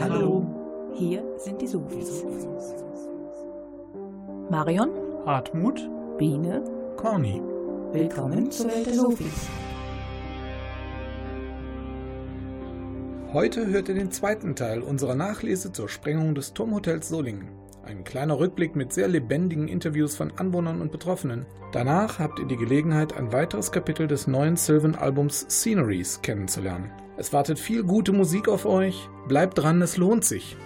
Hallo, hier sind die Sofis. Marion, Hartmut, Biene, Corny. willkommen zur Welt der Sofis. Heute hört ihr den zweiten Teil unserer Nachlese zur Sprengung des Turmhotels Solingen. Ein kleiner Rückblick mit sehr lebendigen Interviews von Anwohnern und Betroffenen. Danach habt ihr die Gelegenheit, ein weiteres Kapitel des neuen Sylvan-Albums Sceneries kennenzulernen. Es wartet viel gute Musik auf euch. Bleibt dran, es lohnt sich.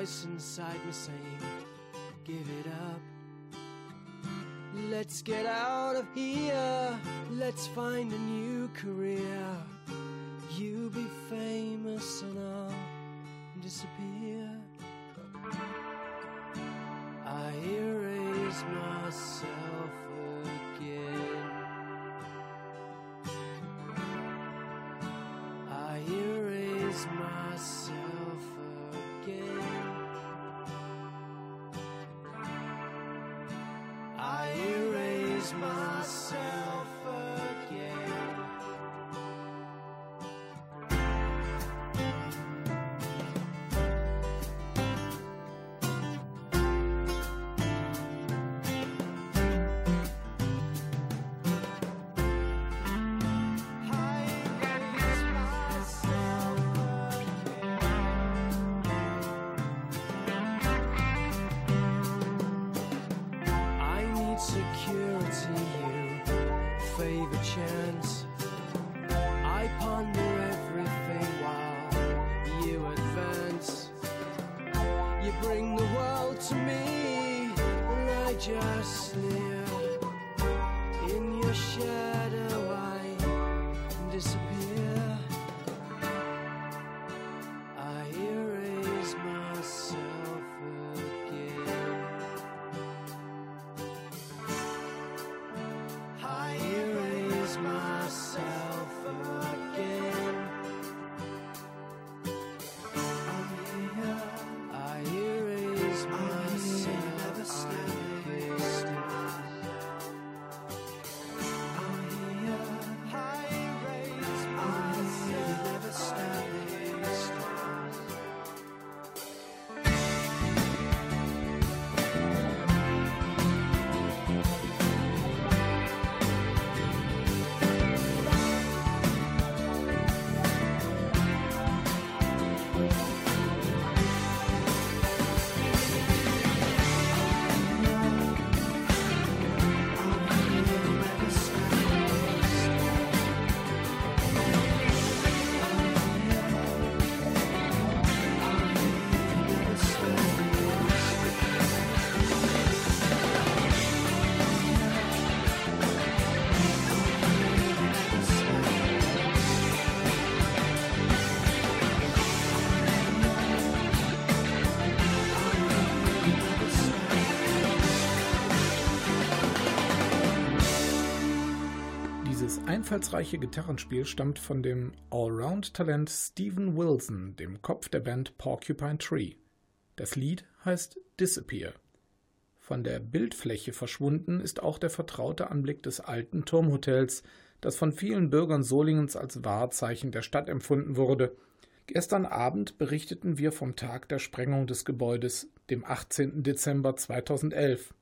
Voice inside me saying, give it up. Let's get out of here. Let's find a new career. You be famous and I'll disappear. I erase myself my. Me, and I just sneer. Einfallsreiche Gitarrenspiel stammt von dem Allround-Talent Steven Wilson, dem Kopf der Band Porcupine Tree. Das Lied heißt Disappear. Von der Bildfläche verschwunden ist auch der vertraute Anblick des alten Turmhotels, das von vielen Bürgern Solingens als Wahrzeichen der Stadt empfunden wurde. Gestern Abend berichteten wir vom Tag der Sprengung des Gebäudes, dem 18. Dezember 2011.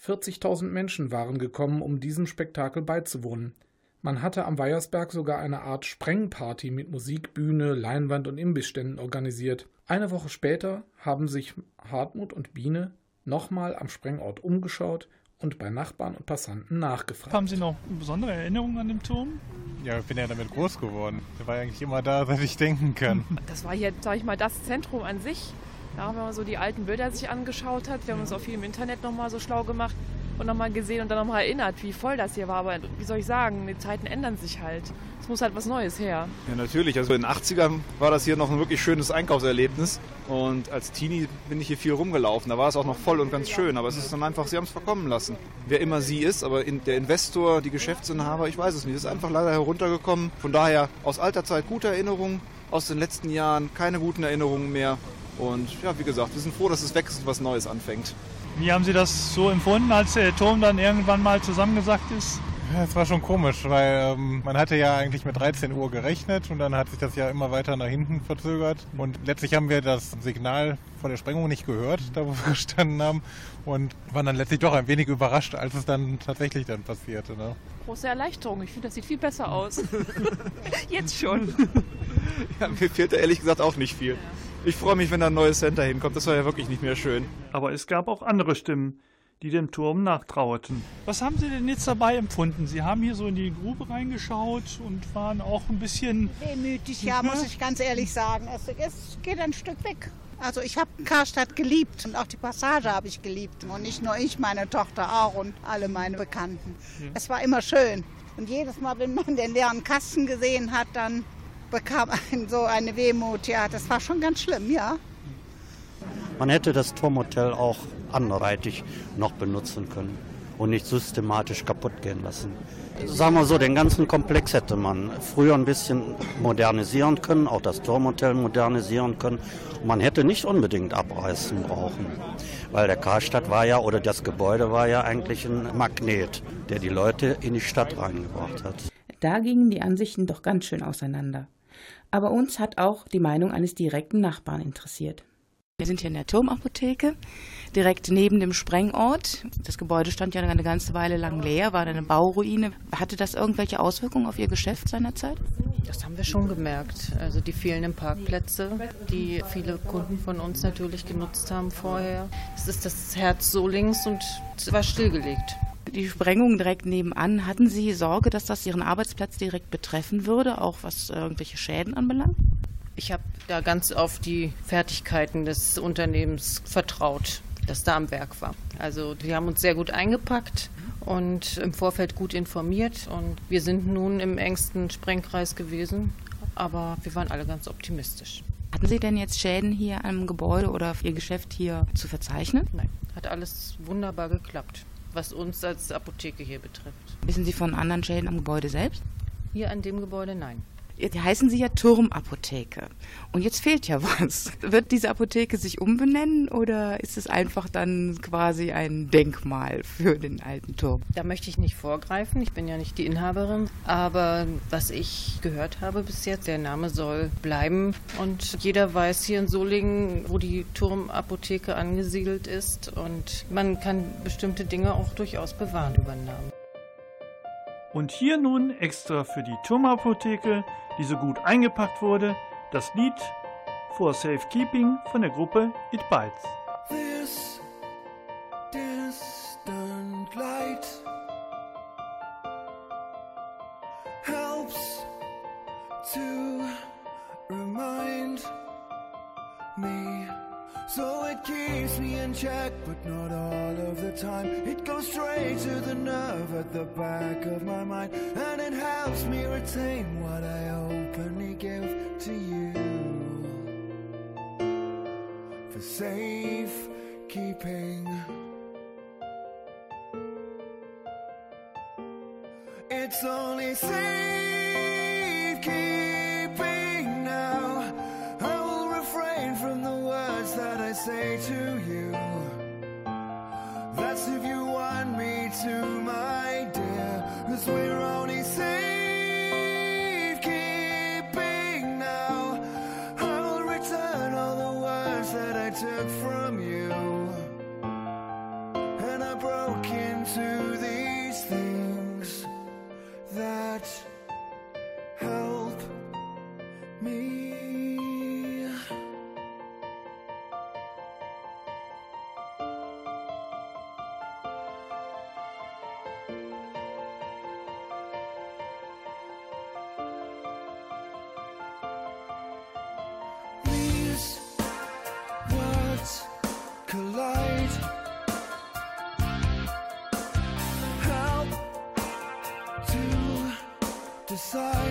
40.000 Menschen waren gekommen, um diesem Spektakel beizuwohnen. Man hatte am Weiersberg sogar eine Art Sprengparty mit Musik, Bühne, Leinwand und Imbissständen organisiert. Eine Woche später haben sich Hartmut und Biene nochmal am Sprengort umgeschaut und bei Nachbarn und Passanten nachgefragt. Haben Sie noch besondere Erinnerungen an den Turm? Ja, ich bin ja damit groß geworden. Der war eigentlich immer da, seit ich denken kann. Das war hier, sag ich mal, das Zentrum an sich. Ja, wenn man so die alten Bilder sich angeschaut hat, wir haben uns auch viel im Internet nochmal so schlau gemacht und nochmal gesehen und dann nochmal erinnert, wie voll das hier war. Aber wie soll ich sagen, die Zeiten ändern sich halt. Es muss halt was Neues her. Ja, natürlich. Also in den 80ern war das hier noch ein wirklich schönes Einkaufserlebnis. Und als Teenie bin ich hier viel rumgelaufen. Da war es auch noch voll und ganz schön. Aber es ist dann einfach, sie haben es verkommen lassen. Wer immer sie ist, aber in, der Investor, die Geschäftsinhaber, ich weiß es nicht. Ist einfach leider heruntergekommen. Von daher aus alter Zeit gute Erinnerungen. Aus den letzten Jahren keine guten Erinnerungen mehr. Und ja, wie gesagt, wir sind froh, dass es weg ist und was Neues anfängt. Wie haben Sie das so empfunden, als der Turm dann irgendwann mal zusammengesackt ist? Ja, es war schon komisch, weil ähm, man hatte ja eigentlich mit 13 Uhr gerechnet und dann hat sich das ja immer weiter nach hinten verzögert. Und letztlich haben wir das Signal von der Sprengung nicht gehört, da wo wir gestanden haben und waren dann letztlich doch ein wenig überrascht, als es dann tatsächlich dann passierte. Ne? Große Erleichterung. Ich finde, das sieht viel besser aus. Jetzt schon. Ja, mir fehlt da ehrlich gesagt auch nicht viel. Ich freue mich, wenn da ein neues Center hinkommt. Das war ja wirklich nicht mehr schön. Aber es gab auch andere Stimmen, die dem Turm nachtrauerten. Was haben Sie denn jetzt dabei empfunden? Sie haben hier so in die Grube reingeschaut und waren auch ein bisschen wehmütig, ja, muss ich ganz ehrlich sagen. Es, es geht ein Stück weg. Also ich habe Karstadt geliebt und auch die Passage habe ich geliebt. Und nicht nur ich, meine Tochter auch und alle meine Bekannten. Ja. Es war immer schön. Und jedes Mal, wenn man den leeren Kasten gesehen hat, dann bekam einen so eine Wehmut. Ja, das war schon ganz schlimm, ja. Man hätte das Turmhotel auch anderweitig noch benutzen können und nicht systematisch kaputt gehen lassen. Sagen wir so, den ganzen Komplex hätte man früher ein bisschen modernisieren können, auch das Turmhotel modernisieren können. Und man hätte nicht unbedingt abreißen brauchen, weil der Karstadt war ja, oder das Gebäude war ja eigentlich ein Magnet, der die Leute in die Stadt reingebracht hat. Da gingen die Ansichten doch ganz schön auseinander. Aber uns hat auch die Meinung eines direkten Nachbarn interessiert. Wir sind hier in der Turmapotheke, direkt neben dem Sprengort. Das Gebäude stand ja eine ganze Weile lang leer, war eine Bauruine. Hatte das irgendwelche Auswirkungen auf Ihr Geschäft seinerzeit? Das haben wir schon gemerkt. Also die fehlenden Parkplätze, die viele Kunden von uns natürlich genutzt haben vorher. Es ist das Herz Solings und es war stillgelegt. Die Sprengung direkt nebenan, hatten Sie Sorge, dass das Ihren Arbeitsplatz direkt betreffen würde, auch was irgendwelche Schäden anbelangt? Ich habe da ganz auf die Fertigkeiten des Unternehmens vertraut, das da am Werk war. Also die haben uns sehr gut eingepackt und im Vorfeld gut informiert und wir sind nun im engsten Sprengkreis gewesen, aber wir waren alle ganz optimistisch. Hatten Sie denn jetzt Schäden hier am Gebäude oder Ihr Geschäft hier zu verzeichnen? Nein, hat alles wunderbar geklappt, was uns als Apotheke hier betrifft. Wissen Sie von anderen Schäden am Gebäude selbst? Hier an dem Gebäude nein heißen sie ja Turmapotheke. Und jetzt fehlt ja was. Wird diese Apotheke sich umbenennen oder ist es einfach dann quasi ein Denkmal für den alten Turm? Da möchte ich nicht vorgreifen. Ich bin ja nicht die Inhaberin. Aber was ich gehört habe bis jetzt, der Name soll bleiben. Und jeder weiß hier in Solingen, wo die Turmapotheke angesiedelt ist. Und man kann bestimmte Dinge auch durchaus bewahren über den Namen. Und hier nun extra für die Turmapotheke, die so gut eingepackt wurde, das Lied For Safekeeping von der Gruppe It Bites.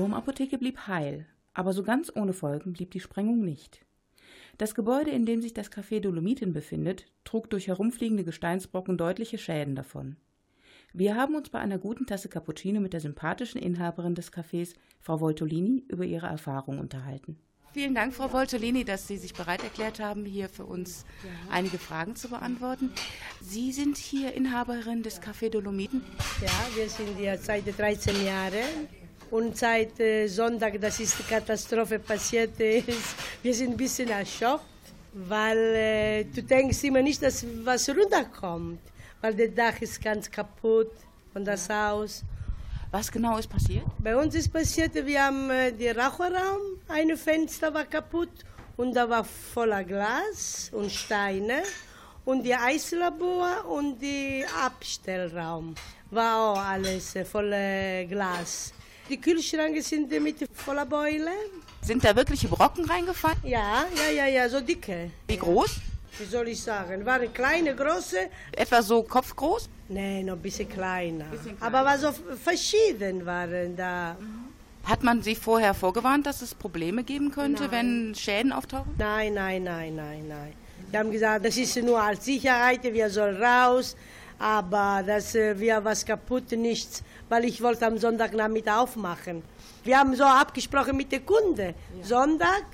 Turmapotheke blieb heil, aber so ganz ohne Folgen blieb die Sprengung nicht. Das Gebäude, in dem sich das Café Dolomiten befindet, trug durch herumfliegende Gesteinsbrocken deutliche Schäden davon. Wir haben uns bei einer guten Tasse Cappuccino mit der sympathischen Inhaberin des Cafés, Frau Voltolini, über ihre Erfahrungen unterhalten. Vielen Dank, Frau Voltolini, dass Sie sich bereit erklärt haben, hier für uns einige Fragen zu beantworten. Sie sind hier Inhaberin des Café Dolomiten. Ja, wir sind hier seit 13 Jahren. Und seit Sonntag, dass ist die Katastrophe passiert ist, wir sind ein bisschen erschockt, weil äh, du denkst immer nicht, dass was runterkommt, weil das Dach ist ganz kaputt und das Haus. Was genau ist passiert? Bei uns ist passiert, wir haben äh, den Raucherraum, ein Fenster war kaputt und da war voller Glas und Steine und die Eislabor und der Abstellraum war auch alles äh, voller Glas. Die Kühlschränke sind mit voller Beule. Sind da wirkliche Brocken reingefallen? Ja, ja, ja, ja, so dicke. Wie groß? Wie soll ich sagen? Waren kleine, große? Etwa so kopfgroß? Nein, noch ein bisschen kleiner. Aber war so verschieden waren da. Hat man Sie vorher vorgewarnt, dass es Probleme geben könnte, Nein. wenn Schäden auftauchen? Nein, nein, nein, nein, nein. Die haben gesagt, das ist nur als Sicherheit, wir sollen raus, aber dass äh, wir was kaputt nichts, weil ich wollte am Sonntagnachmittag aufmachen. Wir haben so abgesprochen mit der Kunde. Sonntag,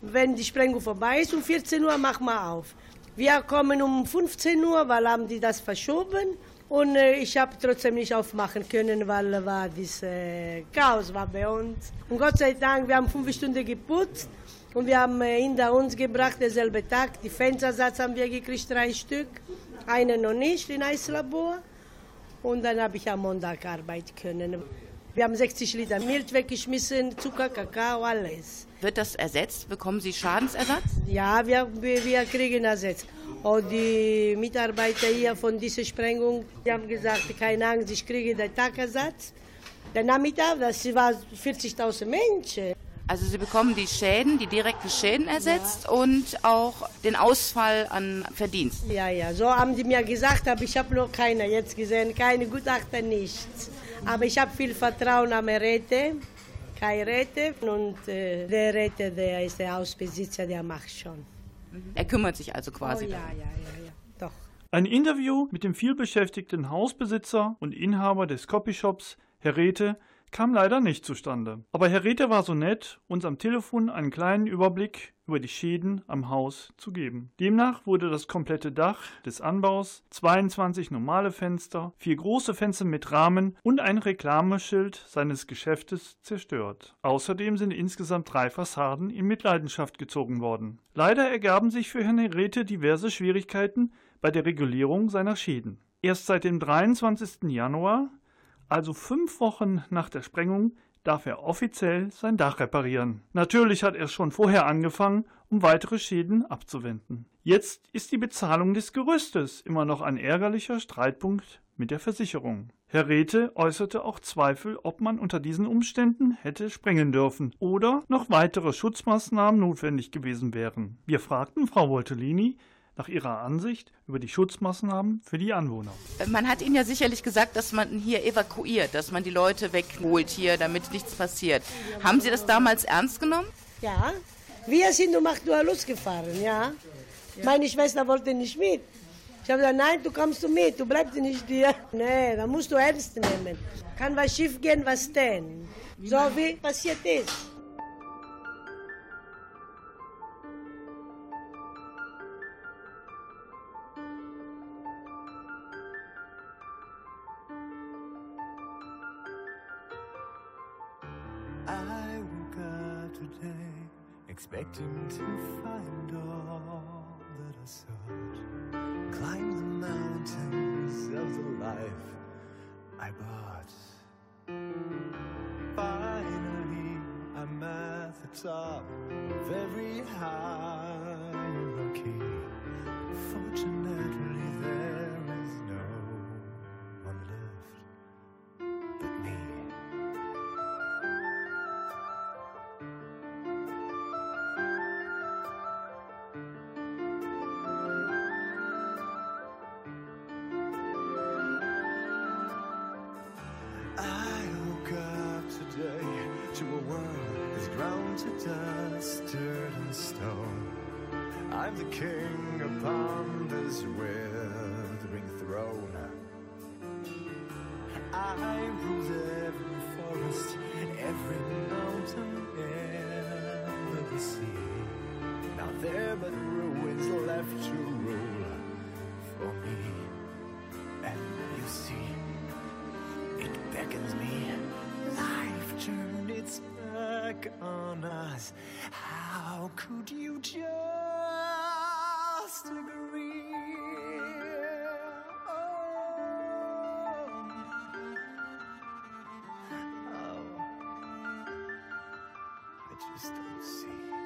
wenn die Sprengung vorbei ist, um 14 Uhr machen wir auf. Wir kommen um 15 Uhr, weil haben die das verschoben. Und äh, ich habe trotzdem nicht aufmachen können, weil war dieses äh, Chaos war bei uns. Und Gott sei Dank, wir haben fünf Stunden geputzt und wir haben äh, hinter uns gebracht, derselbe Tag. Die Fenstersatz haben wir gekriegt, drei Stück. Eine noch nicht in Eislabor. Und dann habe ich am Montag arbeiten können. Wir haben 60 Liter Milch weggeschmissen, Zucker, Kakao, alles. Wird das ersetzt? Bekommen Sie Schadensersatz? Ja, wir, wir wir kriegen Ersatz. Und die Mitarbeiter hier von dieser Sprengung, die haben gesagt, keine Angst, ich kriege den Tagersatz. Der Nachmittag, das war 40.000 Menschen. Also Sie bekommen die Schäden, die direkten Schäden ersetzt ja. und auch den Ausfall an Verdienst. Ja, ja, so haben die mir gesagt, aber ich habe noch keine jetzt gesehen, keine Gutachter, nichts. Aber ich habe viel Vertrauen am Räte, Kai Räte und äh, der Räte, der ist der Hausbesitzer, der macht schon. Er kümmert sich also quasi. Oh, ja, ja, ja, ja, doch. Ein Interview mit dem vielbeschäftigten Hausbesitzer und Inhaber des Copyshops, Herr Räte, kam leider nicht zustande. Aber Herr Rether war so nett, uns am Telefon einen kleinen Überblick über die Schäden am Haus zu geben. Demnach wurde das komplette Dach des Anbaus, 22 normale Fenster, vier große Fenster mit Rahmen und ein Reklameschild seines Geschäftes zerstört. Außerdem sind insgesamt drei Fassaden in Mitleidenschaft gezogen worden. Leider ergaben sich für Herrn Rethe diverse Schwierigkeiten bei der Regulierung seiner Schäden. Erst seit dem 23. Januar also fünf Wochen nach der Sprengung, darf er offiziell sein Dach reparieren. Natürlich hat er schon vorher angefangen, um weitere Schäden abzuwenden. Jetzt ist die Bezahlung des Gerüstes immer noch ein ärgerlicher Streitpunkt mit der Versicherung. Herr Rethe äußerte auch Zweifel, ob man unter diesen Umständen hätte sprengen dürfen oder noch weitere Schutzmaßnahmen notwendig gewesen wären. Wir fragten Frau Voltellini, nach Ihrer Ansicht über die Schutzmaßnahmen für die Anwohner? Man hat Ihnen ja sicherlich gesagt, dass man hier evakuiert, dass man die Leute wegholt hier, damit nichts passiert. Haben Sie das damals ernst genommen? Ja, wir sind um 8 Uhr losgefahren, ja. ja. Meine Schwester wollte nicht mit. Ich habe gesagt, nein, du kommst du mit, du bleibst nicht hier. Nee, da musst du ernst nehmen. Kann was schief gehen, was denn? So wie passiert ist. Expecting to find all that I sought. Climb the mountains of the life I bought. Finally, I'm at the top of every hierarchy. Fortunately, there There but ruins left to rule for me. And you see, it beckons me. Life turned its back on us. How could you just agree? Oh, oh. I just don't see.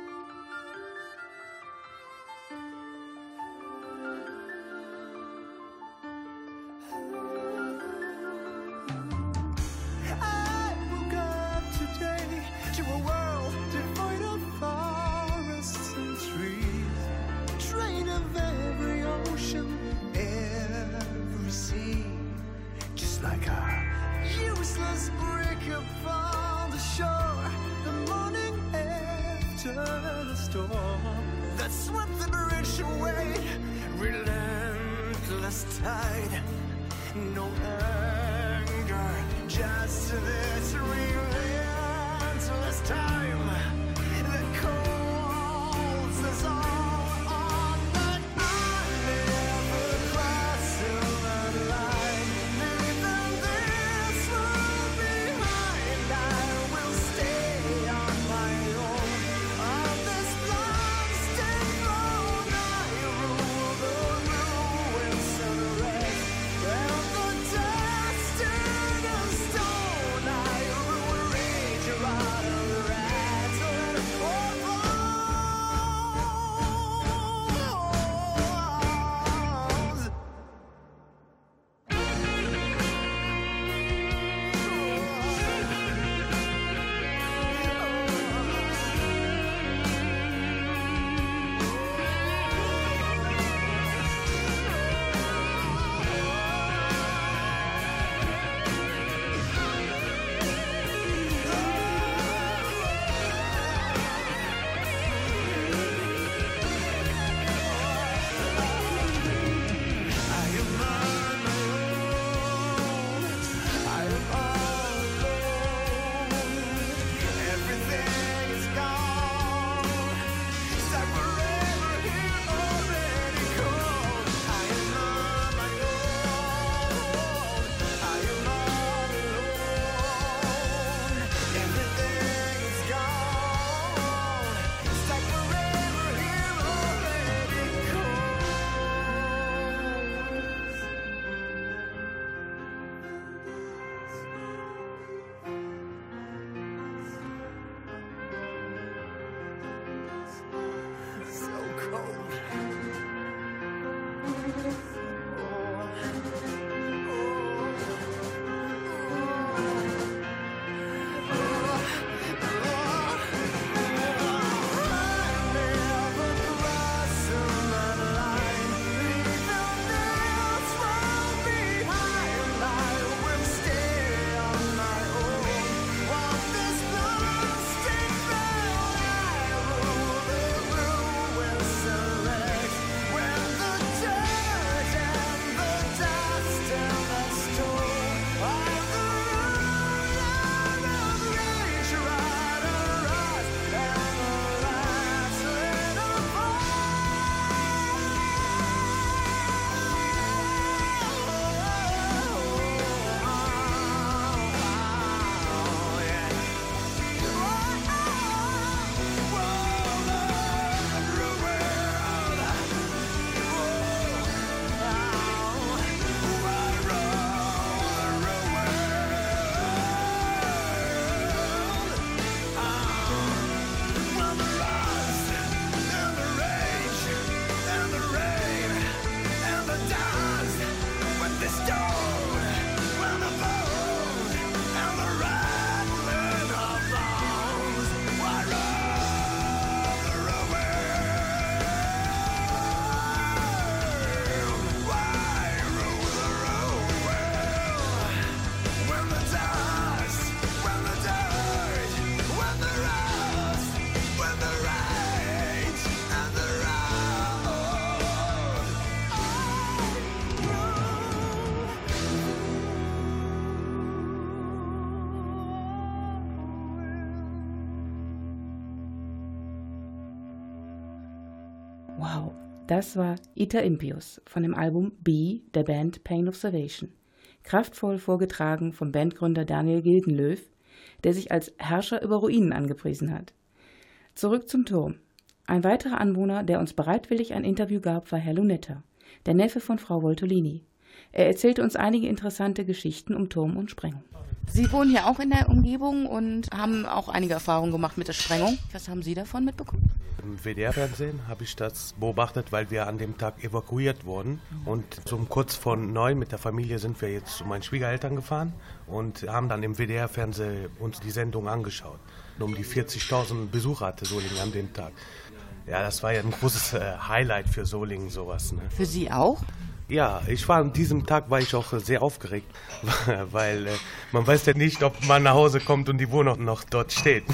Das war Ita Impius von dem Album B der Band Pain of Salvation. Kraftvoll vorgetragen vom Bandgründer Daniel Gildenlöw, der sich als Herrscher über Ruinen angepriesen hat. Zurück zum Turm. Ein weiterer Anwohner, der uns bereitwillig ein Interview gab, war Herr Lunetta, der Neffe von Frau Voltolini. Er erzählte uns einige interessante Geschichten um Turm und Sprengung. Sie wohnen hier auch in der Umgebung und haben auch einige Erfahrungen gemacht mit der Sprengung. Was haben Sie davon mitbekommen? Im WDR-Fernsehen habe ich das beobachtet, weil wir an dem Tag evakuiert wurden. Und um kurz vor neun mit der Familie sind wir jetzt zu meinen Schwiegereltern gefahren und haben dann im WDR-Fernsehen uns die Sendung angeschaut. Um die 40.000 Besucher hatte Solingen an dem Tag. Ja, das war ja ein großes äh, Highlight für Solingen, sowas. Ne? Für Sie auch? Ja, ich war an diesem Tag war ich auch sehr aufgeregt, weil äh, man weiß ja nicht, ob man nach Hause kommt und die Wohnung noch dort steht.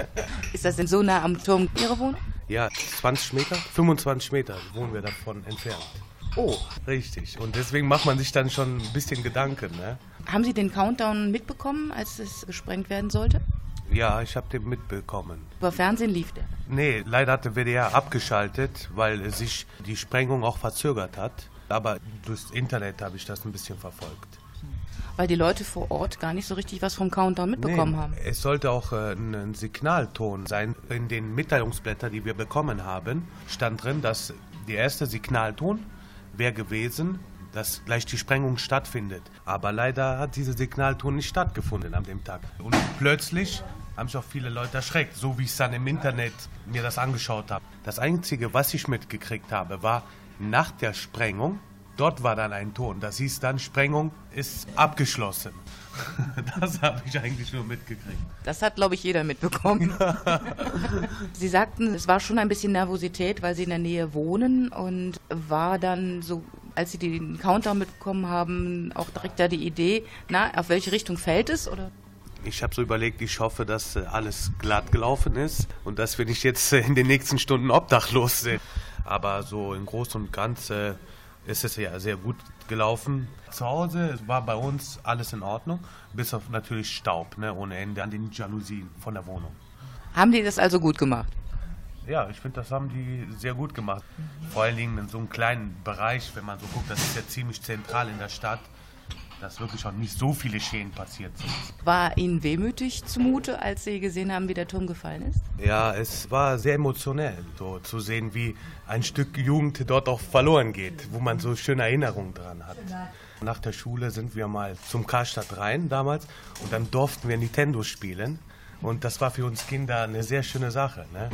Ist das denn so nah am Turm Ihre Wohnung? Ja, 20 Meter, 25 Meter wohnen wir davon entfernt. Oh. Richtig. Und deswegen macht man sich dann schon ein bisschen Gedanken. Ne? Haben Sie den Countdown mitbekommen, als es gesprengt werden sollte? Ja, ich habe den mitbekommen. Über Fernsehen lief der? Nee, leider hat der WDR abgeschaltet, weil sich die Sprengung auch verzögert hat. Aber durchs Internet habe ich das ein bisschen verfolgt. Weil die Leute vor Ort gar nicht so richtig was vom Countdown mitbekommen nee, haben. Es sollte auch äh, ein Signalton sein. In den Mitteilungsblättern, die wir bekommen haben, stand drin, dass der erste Signalton wäre gewesen, dass gleich die Sprengung stattfindet. Aber leider hat dieser Signalton nicht stattgefunden an dem Tag. Und plötzlich haben sich auch viele Leute erschreckt, so wie ich es dann im Internet mir das angeschaut habe. Das Einzige, was ich mitgekriegt habe, war nach der Sprengung, dort war dann ein Ton. Das hieß dann, Sprengung ist abgeschlossen. Das habe ich eigentlich nur mitgekriegt. Das hat, glaube ich, jeder mitbekommen. Sie sagten, es war schon ein bisschen Nervosität, weil Sie in der Nähe wohnen und war dann so, als Sie den Countdown mitbekommen haben, auch direkt da die Idee, na, auf welche Richtung fällt es? Oder? Ich habe so überlegt, ich hoffe, dass alles glatt gelaufen ist und dass wir nicht jetzt in den nächsten Stunden obdachlos sind. Aber so im Großen und Ganzen ist es ja sehr gut gelaufen. Zu Hause war bei uns alles in Ordnung, bis auf natürlich Staub ne, ohne Ende an den Jalousien von der Wohnung. Haben die das also gut gemacht? Ja, ich finde, das haben die sehr gut gemacht. Vor allen Dingen in so einem kleinen Bereich, wenn man so guckt, das ist ja ziemlich zentral in der Stadt dass wirklich auch nicht so viele Schäden passiert sind. War Ihnen wehmütig zumute, als Sie gesehen haben, wie der Turm gefallen ist? Ja, es war sehr emotionell, so zu sehen, wie ein Stück Jugend dort auch verloren geht, wo man so schöne Erinnerungen dran hat. Nach der Schule sind wir mal zum Karstadt rein damals und dann durften wir Nintendo spielen. Und das war für uns Kinder eine sehr schöne Sache, ne?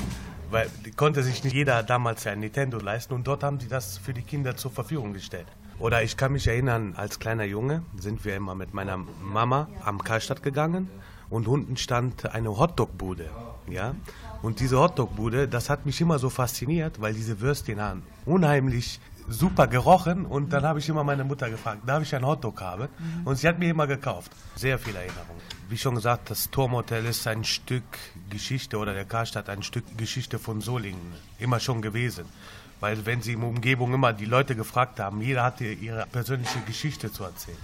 weil konnte sich nicht jeder damals ein Nintendo leisten und dort haben sie das für die Kinder zur Verfügung gestellt. Oder ich kann mich erinnern, als kleiner Junge sind wir immer mit meiner Mama am Karstadt gegangen und unten stand eine Hotdog-Bude. Ja? Und diese Hotdog-Bude, das hat mich immer so fasziniert, weil diese Würstchen haben unheimlich super gerochen und dann habe ich immer meine Mutter gefragt, darf ich einen Hotdog haben? Mhm. Und sie hat mir immer gekauft. Sehr viele Erinnerungen. Wie schon gesagt, das Turmhotel ist ein Stück Geschichte oder der Karstadt ein Stück Geschichte von Solingen. Immer schon gewesen. Weil wenn sie in der Umgebung immer die Leute gefragt haben, jeder hatte ihre persönliche Geschichte zu erzählen.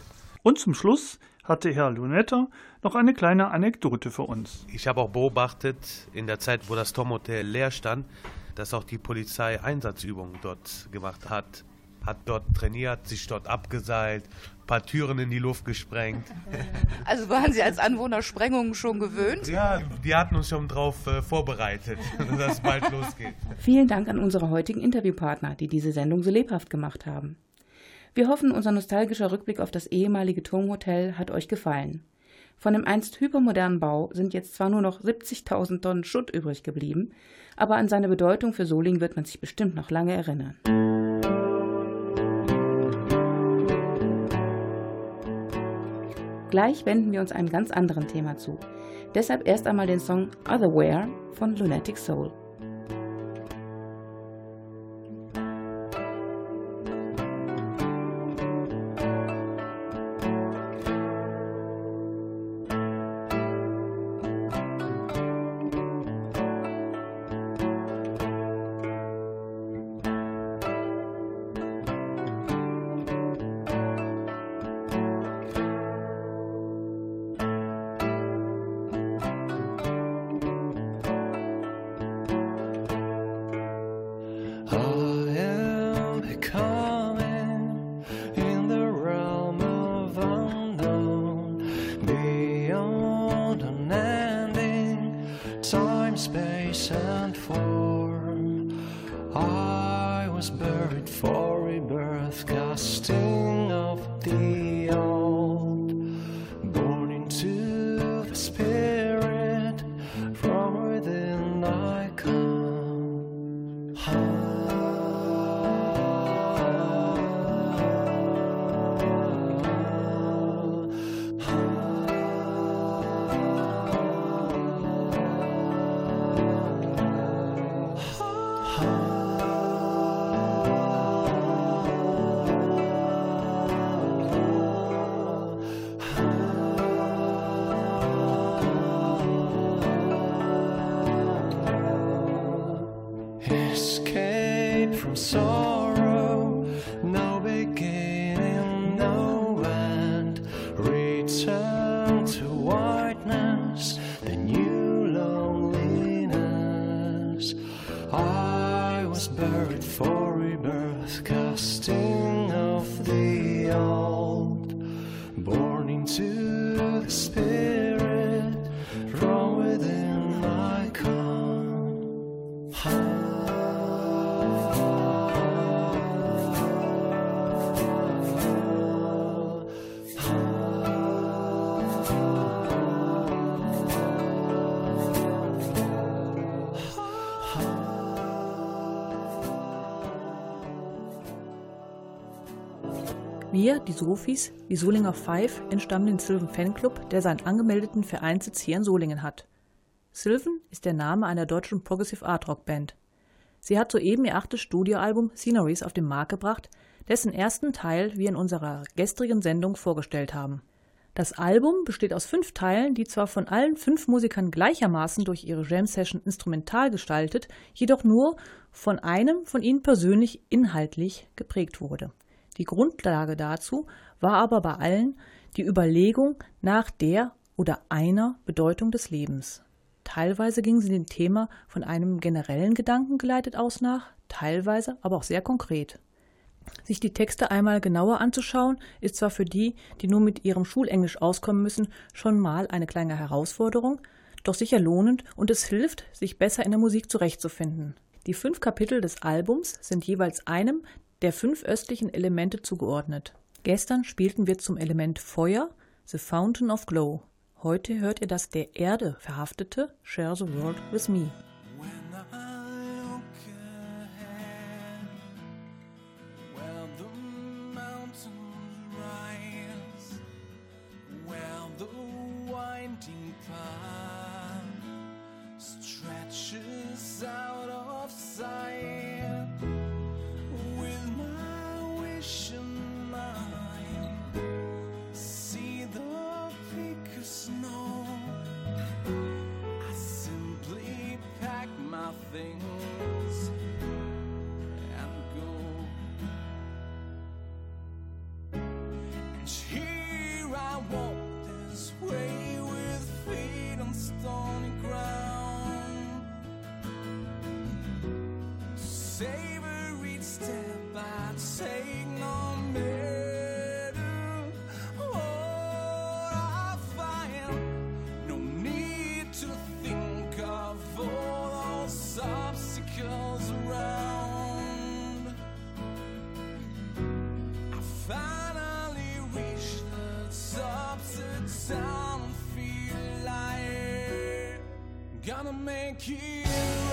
Und zum Schluss hatte Herr Lunetta noch eine kleine Anekdote für uns. Ich habe auch beobachtet, in der Zeit, wo das Tom-Hotel leer stand, dass auch die Polizei Einsatzübungen dort gemacht hat. Hat dort trainiert, sich dort abgeseilt, ein paar Türen in die Luft gesprengt. Also waren Sie als Anwohner Sprengungen schon gewöhnt? Ja, die hatten uns schon darauf äh, vorbereitet, dass es bald losgeht. Vielen Dank an unsere heutigen Interviewpartner, die diese Sendung so lebhaft gemacht haben. Wir hoffen, unser nostalgischer Rückblick auf das ehemalige Turmhotel hat euch gefallen. Von dem einst hypermodernen Bau sind jetzt zwar nur noch 70.000 Tonnen Schutt übrig geblieben, aber an seine Bedeutung für Solingen wird man sich bestimmt noch lange erinnern. Gleich wenden wir uns einem ganz anderen Thema zu. Deshalb erst einmal den Song Otherwhere von Lunatic Soul. Wir, die Sofis, die Solinger Five, entstammen dem Sylvan Fanclub, der seinen angemeldeten Vereinssitz hier in Solingen hat. Sylvan ist der Name einer deutschen Progressive Art Rock Band. Sie hat soeben ihr achtes Studioalbum Sceneries auf den Markt gebracht, dessen ersten Teil wir in unserer gestrigen Sendung vorgestellt haben. Das Album besteht aus fünf Teilen, die zwar von allen fünf Musikern gleichermaßen durch ihre Jam-Session instrumental gestaltet, jedoch nur von einem von ihnen persönlich inhaltlich geprägt wurde. Die Grundlage dazu war aber bei allen die Überlegung nach der oder einer Bedeutung des Lebens. Teilweise gingen sie dem Thema von einem generellen Gedanken geleitet aus nach, teilweise aber auch sehr konkret. Sich die Texte einmal genauer anzuschauen, ist zwar für die, die nur mit ihrem Schulenglisch auskommen müssen, schon mal eine kleine Herausforderung, doch sicher lohnend und es hilft, sich besser in der Musik zurechtzufinden. Die fünf Kapitel des Albums sind jeweils einem der fünf östlichen Elemente zugeordnet. Gestern spielten wir zum Element Feuer The Fountain of Glow. Heute hört ihr das der Erde verhaftete Share the World with Me. Things and go. And here I walk this way with feet on stony ground. Savor each You.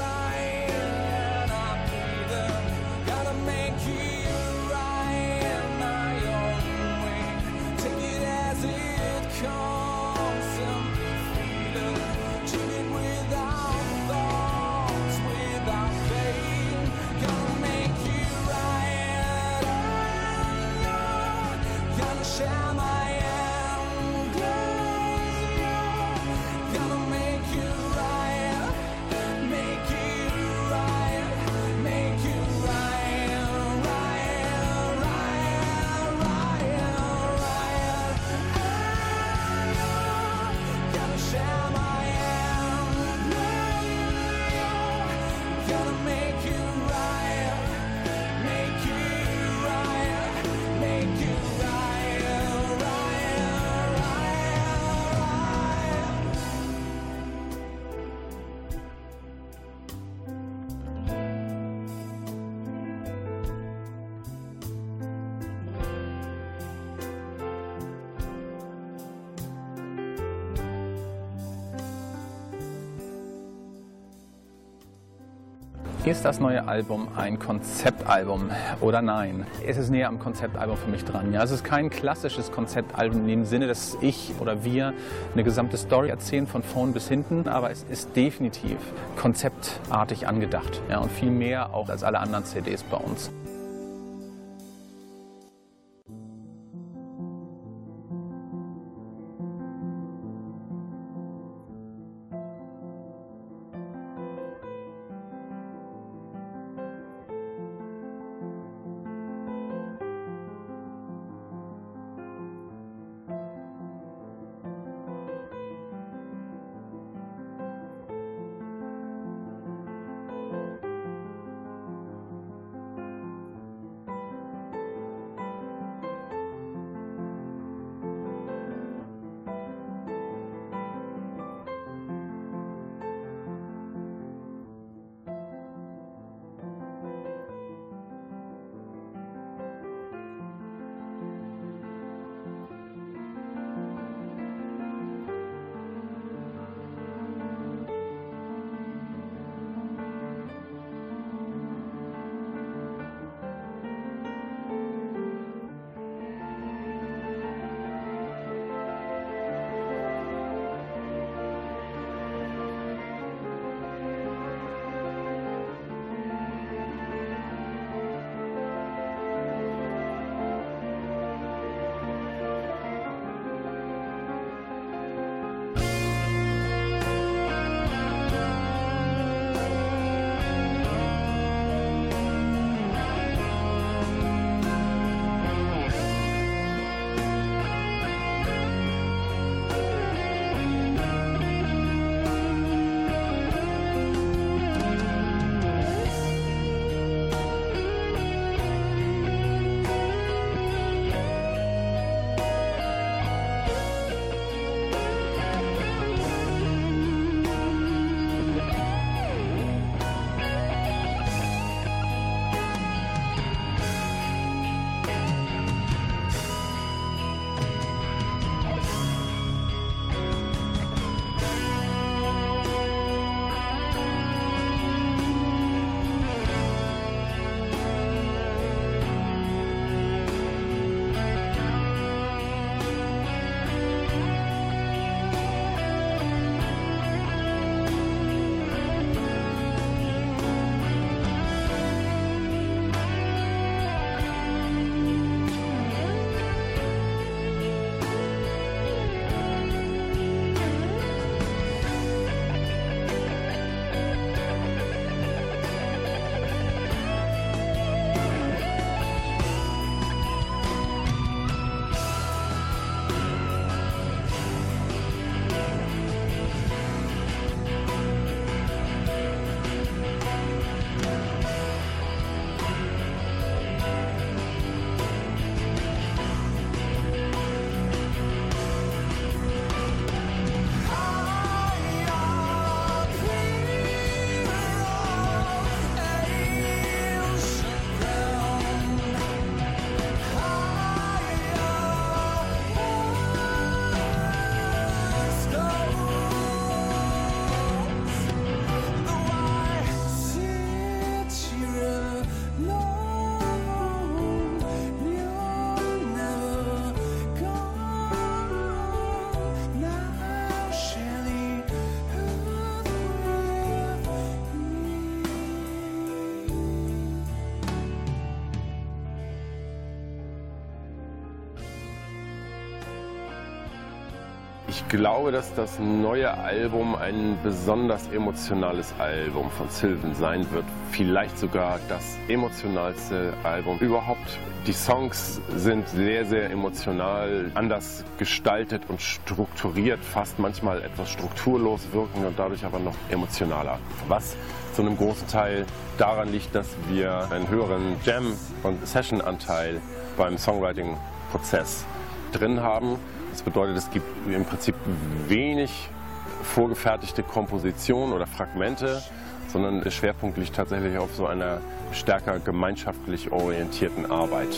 Ist das neue Album ein Konzeptalbum oder nein? Es ist näher am Konzeptalbum für mich dran. Ja, es ist kein klassisches Konzeptalbum in dem Sinne, dass ich oder wir eine gesamte Story erzählen von vorn bis hinten, aber es ist definitiv konzeptartig angedacht. Ja, und viel mehr auch als alle anderen CDs bei uns. Glaube, dass das neue Album ein besonders emotionales Album von Sylvan sein wird. Vielleicht sogar das emotionalste Album überhaupt. Die Songs sind sehr, sehr emotional, anders gestaltet und strukturiert, fast manchmal etwas strukturlos wirken und dadurch aber noch emotionaler. Was zu einem großen Teil daran liegt, dass wir einen höheren Jam- und Session-Anteil beim Songwriting-Prozess drin haben. Das bedeutet, es gibt im Prinzip wenig vorgefertigte Kompositionen oder Fragmente, sondern der Schwerpunkt liegt tatsächlich auf so einer stärker gemeinschaftlich orientierten Arbeit.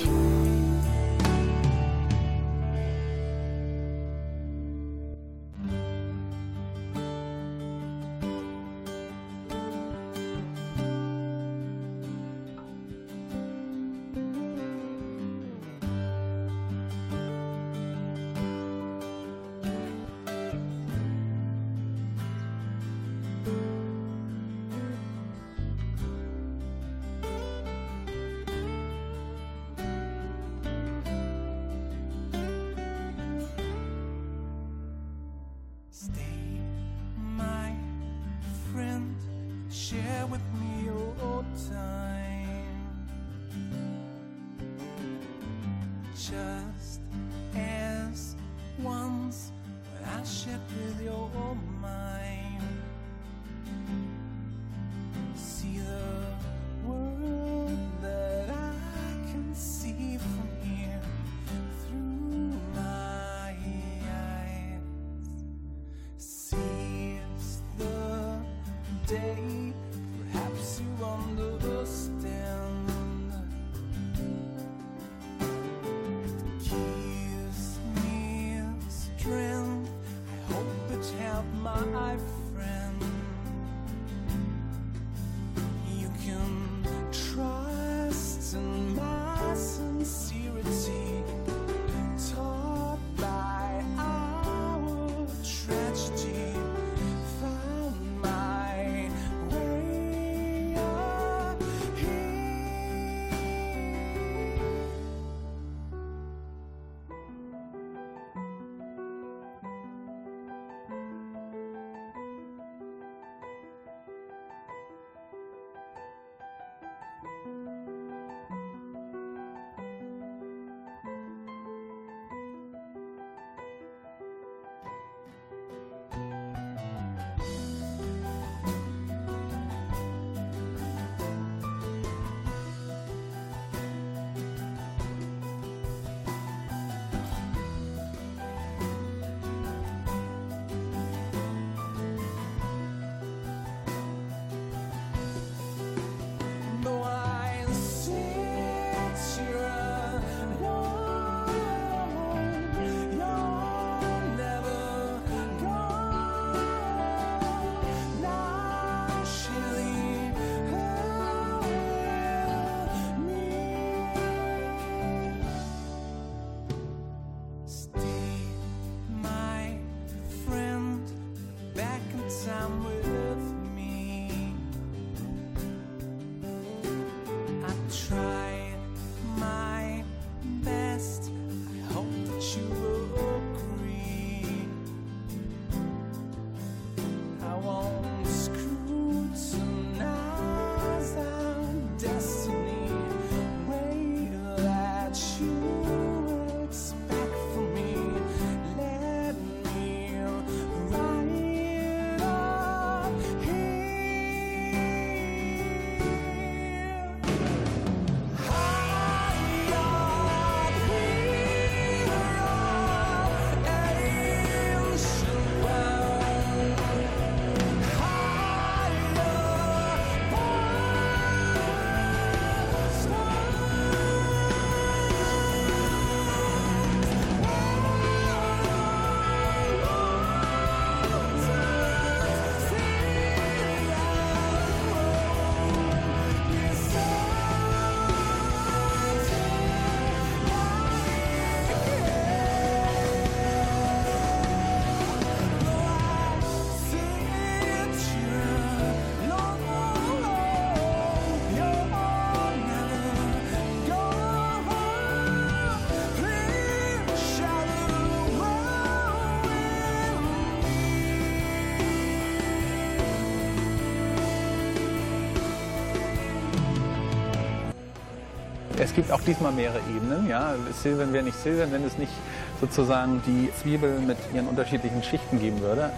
Gibt auch diesmal mehrere Ebenen. Ja. Silvan wäre nicht Silvan, wenn es nicht sozusagen die Zwiebel mit ihren unterschiedlichen Schichten geben würde.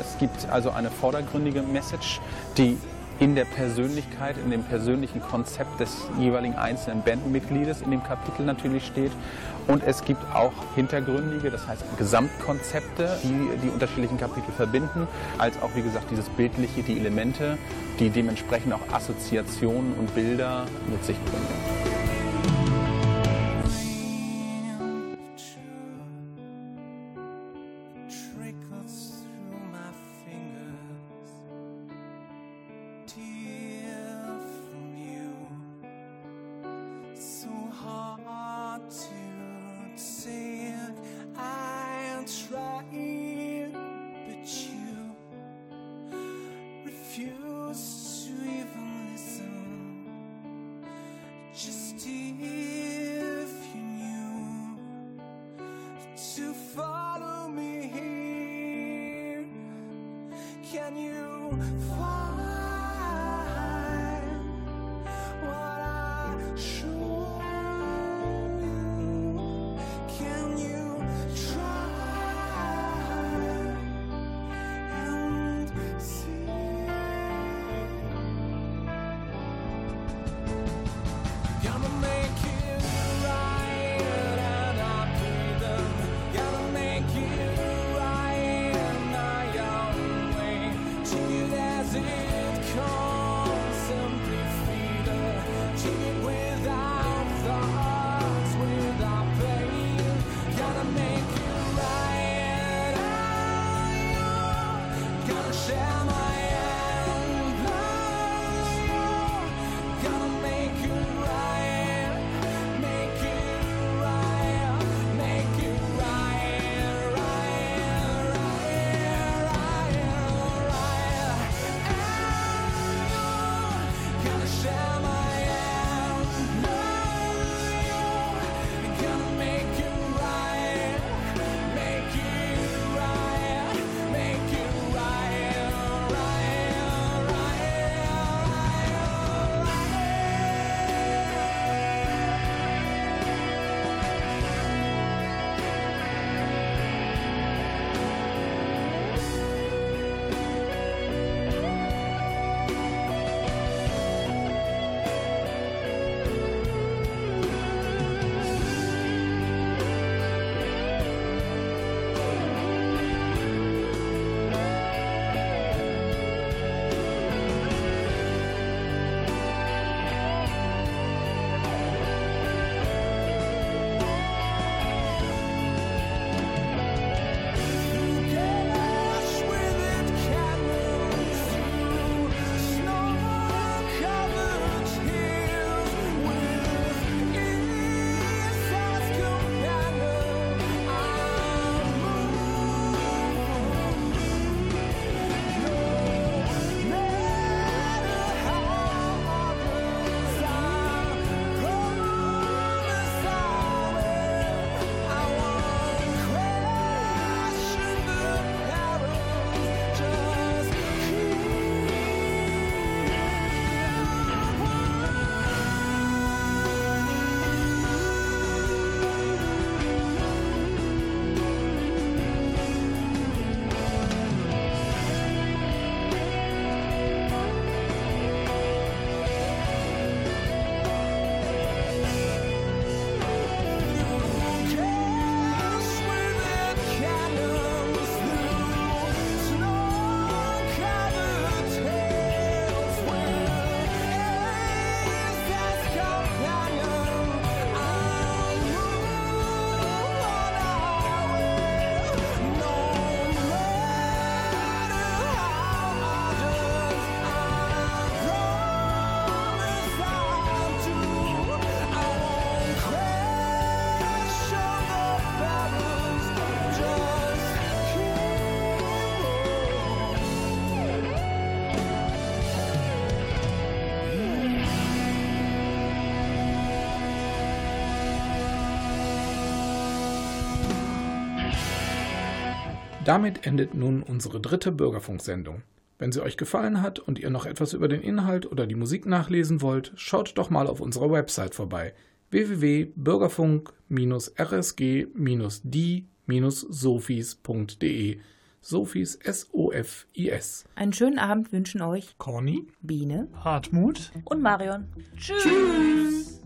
Es gibt also eine vordergründige Message, die in der Persönlichkeit, in dem persönlichen Konzept des jeweiligen einzelnen Bandmitgliedes in dem Kapitel natürlich steht. Und es gibt auch hintergründige, das heißt Gesamtkonzepte, die die unterschiedlichen Kapitel verbinden, als auch wie gesagt dieses Bildliche, die Elemente, die dementsprechend auch Assoziationen und Bilder mit sich bringen. Fall. Damit endet nun unsere dritte Bürgerfunksendung. Wenn sie euch gefallen hat und ihr noch etwas über den Inhalt oder die Musik nachlesen wollt, schaut doch mal auf unserer Website vorbei www.bürgerfunk-rsg-die-sofis.de Sofis S-O-F-I-S. Einen schönen Abend wünschen euch Corny, Biene, Hartmut und Marion. Tschüss. Tschüss.